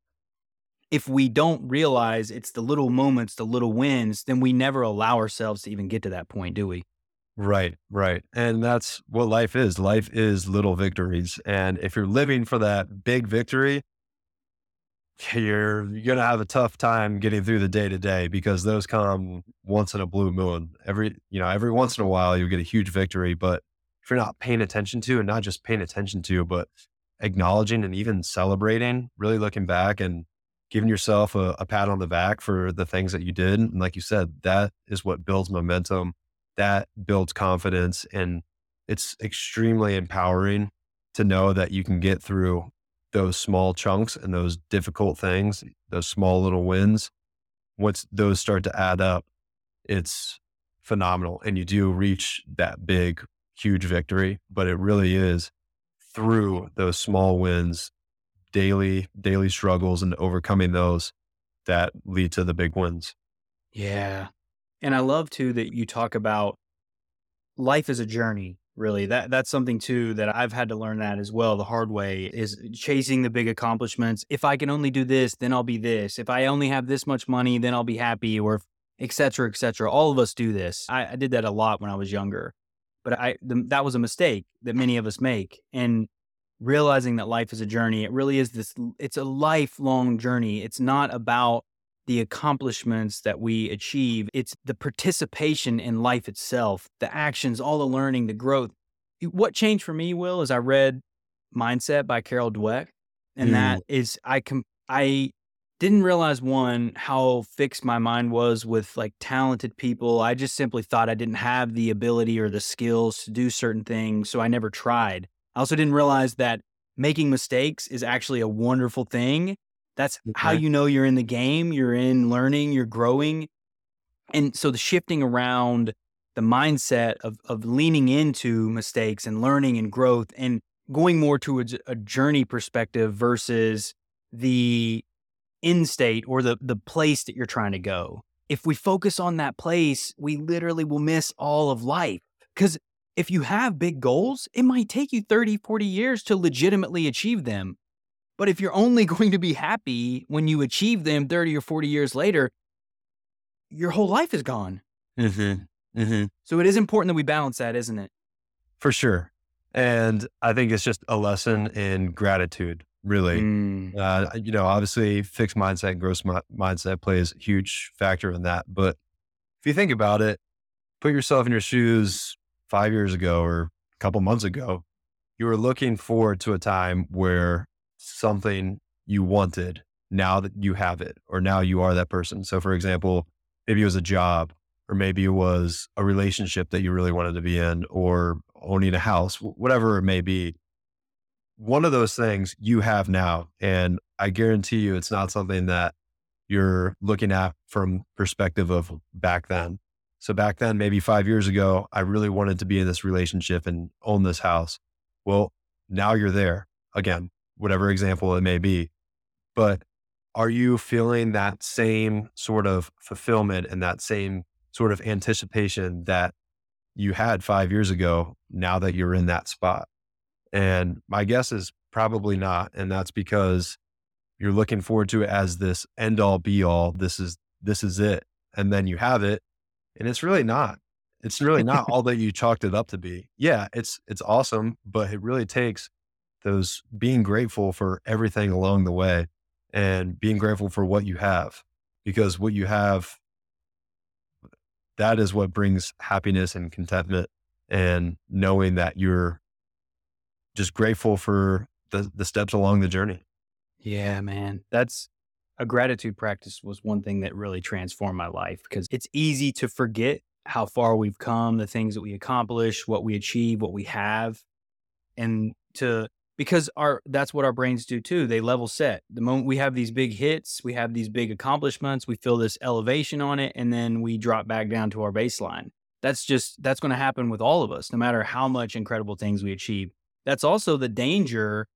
if we don't realize it's the little moments, the little wins, then we never allow ourselves to even get to that point, do we? Right, right. And that's what life is. Life is little victories. And if you're living for that big victory, you're, to have a tough time getting through the day to day because those come once in a blue moon. Every, you know, every once in a while you get a huge victory, but if you're not paying attention to and not just paying attention to, but acknowledging and even celebrating, really looking back and giving yourself a, a pat on the back for the things that you did. And like you said, that is what builds momentum that builds confidence and it's extremely empowering to know that you can get through those small chunks and those difficult things, those small little wins. Once those start to add up, it's phenomenal. And you do reach that big, huge victory, but it really is through those small wins, daily, daily struggles and overcoming those that lead to the big wins. Yeah. And I love too that you talk about life is a journey really that that's something too that i've had to learn that as well the hard way is chasing the big accomplishments. If i can only do this then i'll be this. If i only have this much money then i'll be happy or et cetera et cetera. All of us do this. I, I did that a lot when i was younger but i the, that was a mistake that many of us make and realizing that life is a journey it really is this it's a lifelong journey. It's not about the accomplishments that we achieve. It's the participation in life itself, the actions, all the learning, the growth. What changed for me, Will, is I read Mindset by Carol Dweck. And mm. that is, I com- I didn't realize one, how fixed my mind was with like talented people. I just simply thought I didn't have the ability or the skills to do certain things. So I never tried. I also didn't realize that making mistakes is actually a wonderful thing that's okay. how you know you're in the game, you're in learning, you're growing. And so the shifting around the mindset of, of leaning into mistakes and learning and growth and going more to a, a journey perspective versus the end state or the, the place that you're trying to go. If we focus on that place, we literally will miss all of life. Because if you have big goals, it might take you 30, 40 years to legitimately achieve them. But if you're only going to be happy when you achieve them 30 or 40 years later, your whole life is gone. Mm-hmm. Mm-hmm. So it is important that we balance that, isn't it? For sure. And I think it's just a lesson in gratitude, really. Mm. Uh, you know, obviously, fixed mindset, and growth mindset plays a huge factor in that. But if you think about it, put yourself in your shoes five years ago or a couple months ago, you were looking forward to a time where something you wanted now that you have it, or now you are that person. So, for example, maybe it was a job, or maybe it was a relationship that you really wanted to be in, or owning a house, whatever it may be. One of those things you have now. And I guarantee you it's not something that you're looking at from perspective of back then. So back then, maybe five years ago, I really wanted to be in this relationship and own this house. Well, now you're there again whatever example it may be. But are you feeling that same sort of fulfillment and that same sort of anticipation that you had five years ago now that you're in that spot? And my guess is probably not. And that's because you're looking forward to it as this end all be all. This is, this is it. And then you have it and it's really not. It's really not all that you chalked it up to be. Yeah, it's, it's awesome, but it really takes those being grateful for everything along the way and being grateful for what you have because what you have that is what brings happiness and contentment and knowing that you're just grateful for the, the steps along the journey. Yeah, man. That's a gratitude practice was one thing that really transformed my life because it's easy to forget how far we've come, the things that we accomplish, what we achieve, what we have, and to because our that's what our brains do too. They level set. The moment we have these big hits, we have these big accomplishments, we feel this elevation on it, and then we drop back down to our baseline. That's just, that's going to happen with all of us, no matter how much incredible things we achieve. That's also the danger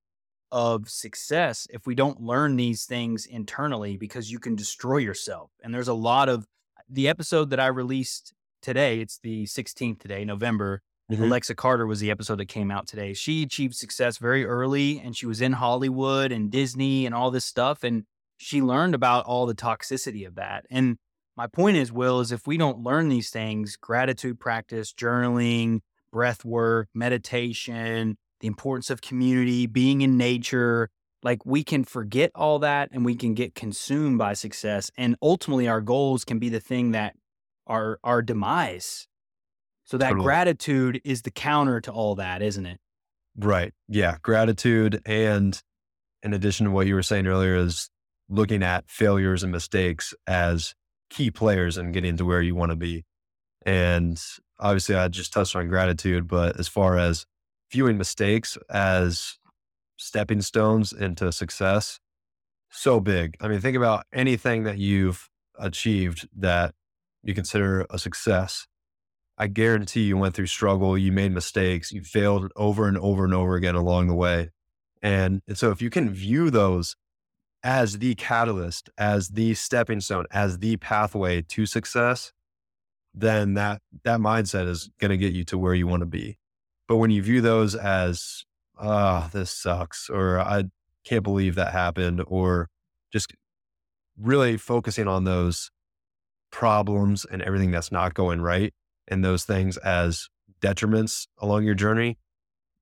of success if we don't learn these things internally because you can destroy yourself. And there's a lot of the episode that I released today, it's the 16th today, November. Mm-hmm. Alexa Carter was the episode that came out today. She achieved success very early and she was in Hollywood and Disney and all this stuff. And she learned about all the toxicity of that. And my point is, Will, is if we don't learn these things, gratitude practice, journaling, breath work, meditation, the importance of community, being in nature, like we can forget all that and we can get consumed by success. And ultimately our goals can be the thing that are our demise. So that totally. gratitude is the counter to all that, isn't it? Right. Yeah. Gratitude. And in addition to what you were saying earlier, is looking at failures and mistakes as key players and getting to where you want to be. And obviously, I just touched on gratitude, but as far as viewing mistakes as stepping stones into success, so big. I mean, think about anything that you've achieved that you consider a success. I guarantee you went through struggle, you made mistakes, you failed over and over and over again along the way. And, and so if you can view those as the catalyst, as the stepping stone, as the pathway to success, then that that mindset is going to get you to where you want to be. But when you view those as, ah, oh, this sucks, or I can't believe that happened, or just really focusing on those problems and everything that's not going right and those things as detriments along your journey,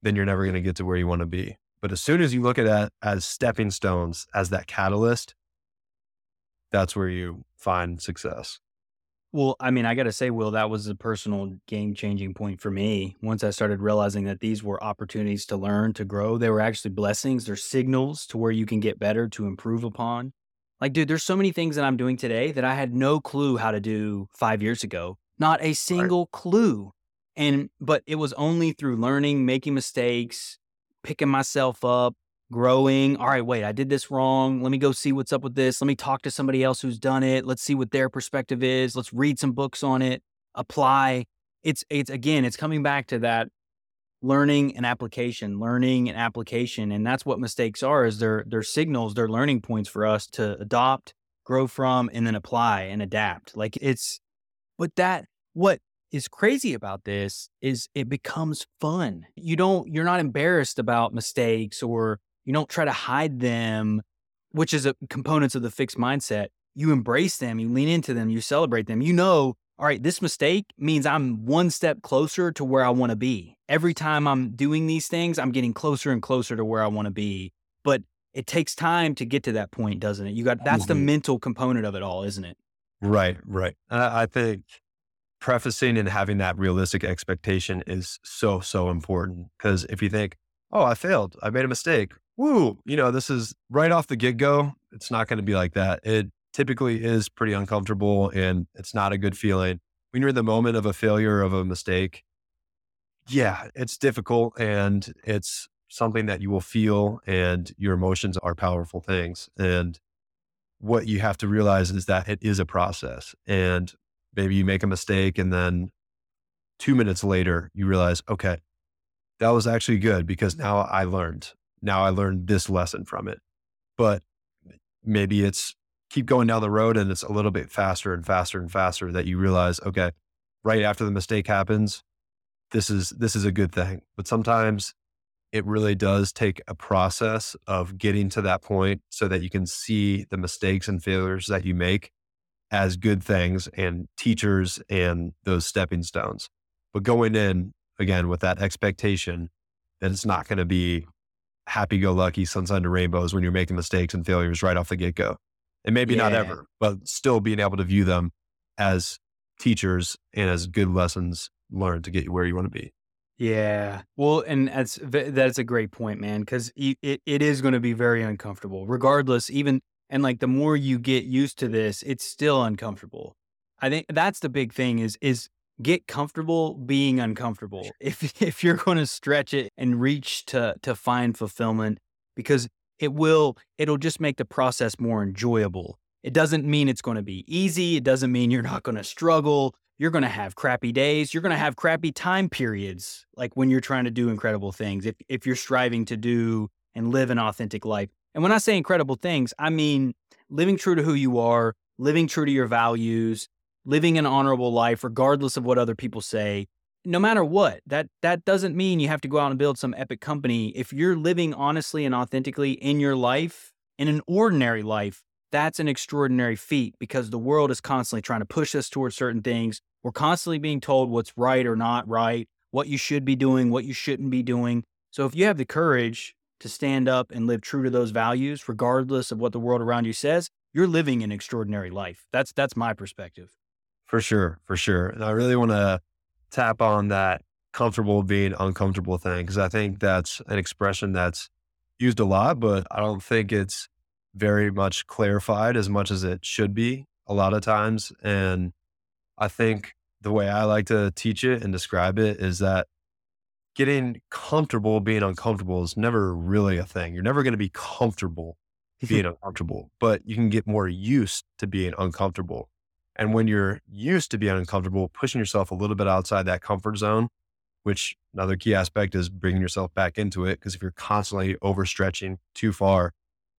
then you're never going to get to where you want to be. But as soon as you look at that as stepping stones, as that catalyst, that's where you find success. Well, I mean, I got to say, Will, that was a personal game changing point for me. Once I started realizing that these were opportunities to learn, to grow, they were actually blessings. They're signals to where you can get better, to improve upon. Like, dude, there's so many things that I'm doing today that I had no clue how to do five years ago. Not a single right. clue. And, but it was only through learning, making mistakes, picking myself up, growing. All right, wait, I did this wrong. Let me go see what's up with this. Let me talk to somebody else who's done it. Let's see what their perspective is. Let's read some books on it, apply. It's, it's again, it's coming back to that learning and application, learning and application. And that's what mistakes are is they're, they're signals, they're learning points for us to adopt, grow from, and then apply and adapt. Like it's, but that, what is crazy about this is it becomes fun. You don't, you're not embarrassed about mistakes or you don't try to hide them, which is a components of the fixed mindset. You embrace them, you lean into them, you celebrate them. You know, all right, this mistake means I'm one step closer to where I want to be. Every time I'm doing these things, I'm getting closer and closer to where I want to be. But it takes time to get to that point, doesn't it? You got that's the mental component of it all, isn't it? Right, right. Uh, I think prefacing and having that realistic expectation is so, so important. Because if you think, oh, I failed, I made a mistake, woo, you know, this is right off the get go. It's not going to be like that. It typically is pretty uncomfortable and it's not a good feeling. When you're in the moment of a failure, of a mistake, yeah, it's difficult and it's something that you will feel, and your emotions are powerful things. And what you have to realize is that it is a process. And maybe you make a mistake and then two minutes later you realize, okay, that was actually good because now I learned. Now I learned this lesson from it. But maybe it's keep going down the road and it's a little bit faster and faster and faster that you realize, okay, right after the mistake happens, this is this is a good thing. But sometimes it really does take a process of getting to that point so that you can see the mistakes and failures that you make as good things and teachers and those stepping stones. But going in again with that expectation that it's not going to be happy go lucky, sunshine to rainbows when you're making mistakes and failures right off the get go. And maybe yeah. not ever, but still being able to view them as teachers and as good lessons learned to get you where you want to be. Yeah. Well, and that's that's a great point, man, cuz it, it is going to be very uncomfortable regardless even and like the more you get used to this, it's still uncomfortable. I think that's the big thing is is get comfortable being uncomfortable. If if you're going to stretch it and reach to to find fulfillment because it will it'll just make the process more enjoyable. It doesn't mean it's going to be easy, it doesn't mean you're not going to struggle, you're going to have crappy days. You're going to have crappy time periods, like when you're trying to do incredible things, if, if you're striving to do and live an authentic life. And when I say incredible things, I mean living true to who you are, living true to your values, living an honorable life, regardless of what other people say. No matter what, that that doesn't mean you have to go out and build some epic company. If you're living honestly and authentically in your life, in an ordinary life, that's an extraordinary feat because the world is constantly trying to push us towards certain things. We're constantly being told what's right or not right, what you should be doing, what you shouldn't be doing. So if you have the courage to stand up and live true to those values, regardless of what the world around you says, you're living an extraordinary life. That's that's my perspective. For sure, for sure. And I really want to tap on that comfortable being uncomfortable thing because I think that's an expression that's used a lot, but I don't think it's very much clarified as much as it should be a lot of times. And I think the way I like to teach it and describe it is that getting comfortable being uncomfortable is never really a thing. You're never going to be comfortable being uncomfortable, but you can get more used to being uncomfortable. And when you're used to being uncomfortable, pushing yourself a little bit outside that comfort zone, which another key aspect is bringing yourself back into it. Because if you're constantly overstretching too far,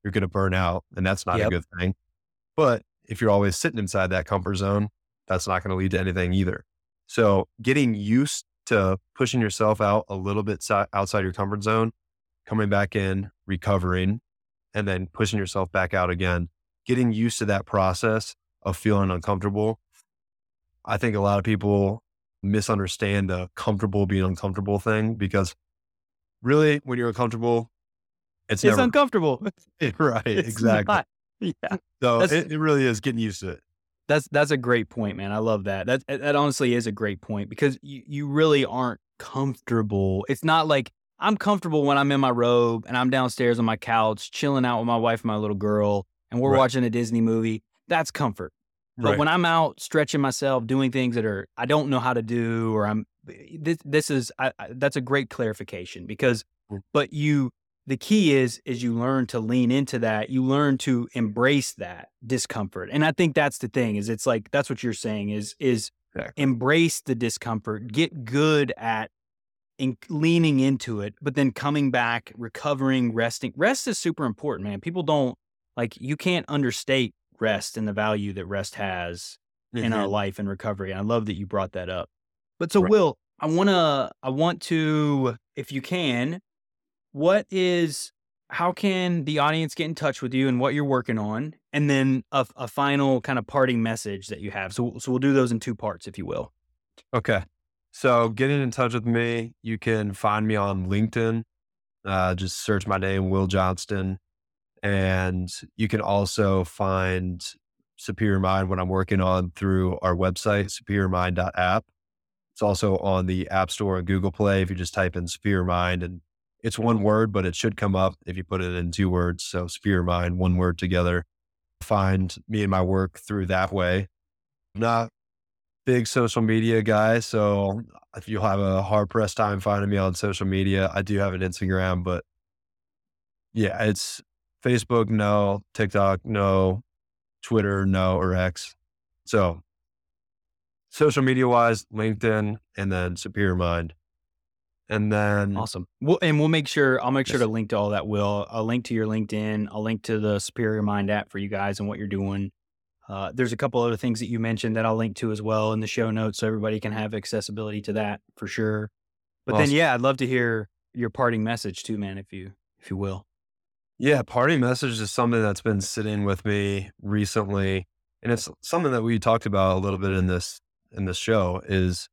you're going to burn out, and that's not yep. a good thing. But if you're always sitting inside that comfort zone, that's not going to lead to anything either. So getting used to pushing yourself out a little bit outside your comfort zone, coming back in, recovering, and then pushing yourself back out again, getting used to that process of feeling uncomfortable. I think a lot of people misunderstand the comfortable being uncomfortable thing because really when you're uncomfortable, it's, it's never, uncomfortable. right. It's exactly. Not. Yeah. So it, it really is getting used to it. That's that's a great point, man. I love that. That that honestly is a great point because you, you really aren't comfortable. It's not like I'm comfortable when I'm in my robe and I'm downstairs on my couch chilling out with my wife and my little girl and we're right. watching a Disney movie. That's comfort. But right. when I'm out stretching myself, doing things that are I don't know how to do, or I'm this this is I, I, that's a great clarification because, mm. but you the key is is you learn to lean into that you learn to embrace that discomfort and i think that's the thing is it's like that's what you're saying is is exactly. embrace the discomfort get good at in leaning into it but then coming back recovering resting rest is super important man people don't like you can't understate rest and the value that rest has mm-hmm. in our mm-hmm. life and recovery and i love that you brought that up but so right. will i want to i want to if you can what is how can the audience get in touch with you and what you're working on? And then a, a, final kind of parting message that you have. So, so we'll do those in two parts if you will. Okay. So getting in touch with me you can find me on linkedin. Uh, just search my name will johnston. And you can also find superior mind when i'm working on through our website superiormind.app it's also on the app store and google play. If you just type in superior mind and it's one word, but it should come up if you put it in two words. So Superior Mind, one word together. Find me and my work through that way. Not big social media guy, so if you'll have a hard pressed time finding me on social media, I do have an Instagram, but yeah, it's Facebook, no, TikTok, no, Twitter, no, or X. So social media wise, LinkedIn and then Superior Mind. And then awesome. Well, and we'll make sure I'll make sure to link to all that. Will I'll link to your LinkedIn. I'll link to the Superior Mind app for you guys and what you're doing. Uh, there's a couple other things that you mentioned that I'll link to as well in the show notes, so everybody can have accessibility to that for sure. But awesome. then, yeah, I'd love to hear your parting message too, man, if you if you will. Yeah, parting message is something that's been sitting with me recently, and it's something that we talked about a little bit in this in this show is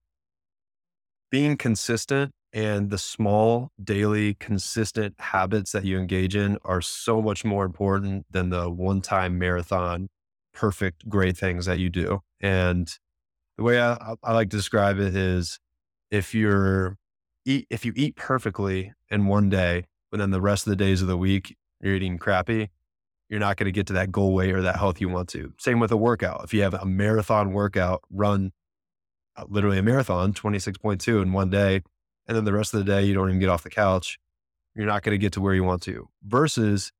being consistent and the small, daily, consistent habits that you engage in are so much more important than the one time marathon, perfect, great things that you do. And the way I, I like to describe it is if you're eat, if you eat perfectly in one day, but then the rest of the days of the week, you're eating crappy, you're not going to get to that goal weight or that health you want to. Same with a workout. If you have a marathon workout, run uh, literally a marathon, 26.2 in one day, and then the rest of the day you don't even get off the couch, you're not going to get to where you want to. Versus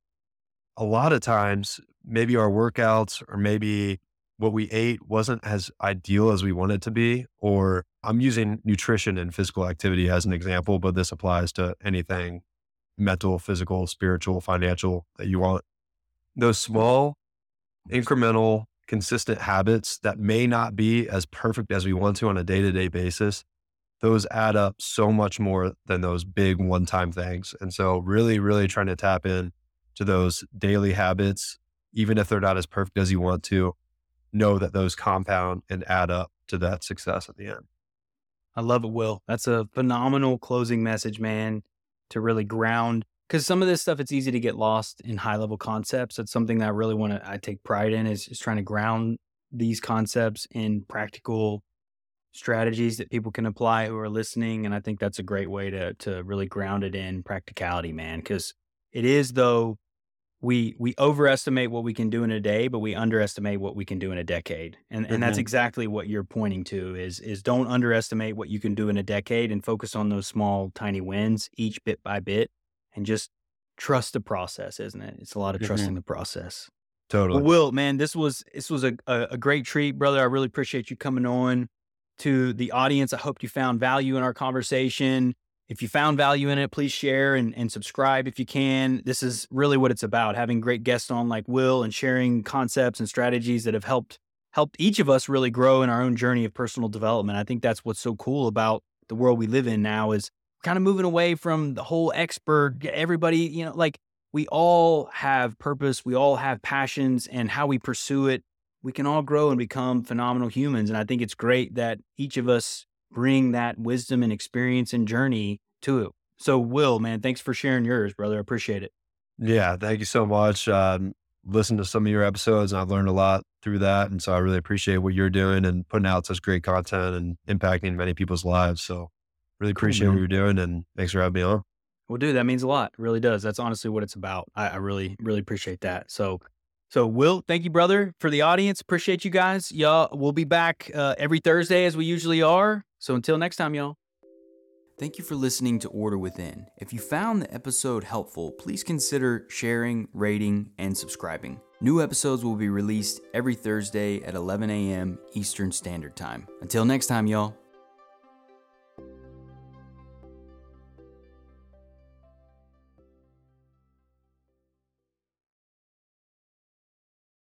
a lot of times, maybe our workouts or maybe what we ate wasn't as ideal as we wanted to be, or I'm using nutrition and physical activity as an example, but this applies to anything mental, physical, spiritual, financial that you want. Those small, incremental, consistent habits that may not be as perfect as we want to on a day to day basis, those add up so much more than those big one time things. And so, really, really trying to tap in to those daily habits, even if they're not as perfect as you want to, know that those compound and add up to that success at the end. I love it, Will. That's a phenomenal closing message, man, to really ground. Because some of this stuff, it's easy to get lost in high level concepts. It's something that I really want to, I take pride in is, is trying to ground these concepts in practical strategies that people can apply who are listening. And I think that's a great way to, to really ground it in practicality, man. Because it is, though, we we overestimate what we can do in a day, but we underestimate what we can do in a decade. And and that's mm-hmm. exactly what you're pointing to is is don't underestimate what you can do in a decade and focus on those small tiny wins each bit by bit and just trust the process, isn't it? It's a lot of mm-hmm. trusting the process. Totally. Well, Will, man, this was this was a, a, a great treat, brother. I really appreciate you coming on to the audience. I hope you found value in our conversation. If you found value in it, please share and, and subscribe if you can. This is really what it's about having great guests on like Will and sharing concepts and strategies that have helped helped each of us really grow in our own journey of personal development. I think that's what's so cool about the world we live in now is kind of moving away from the whole expert, everybody, you know, like we all have purpose, we all have passions and how we pursue it. We can all grow and become phenomenal humans. And I think it's great that each of us bring that wisdom and experience and journey to it. So, Will, man, thanks for sharing yours, brother. I appreciate it. Yeah, thank you so much. Um, listened to some of your episodes and I've learned a lot through that. And so I really appreciate what you're doing and putting out such great content and impacting many people's lives. So really appreciate what you're doing and thanks for having me on. Well, dude, that means a lot. It really does. That's honestly what it's about. I, I really, really appreciate that. So so, Will, thank you, brother, for the audience. Appreciate you guys. Y'all, we'll be back uh, every Thursday as we usually are. So, until next time, y'all. Thank you for listening to Order Within. If you found the episode helpful, please consider sharing, rating, and subscribing. New episodes will be released every Thursday at 11 a.m. Eastern Standard Time. Until next time, y'all.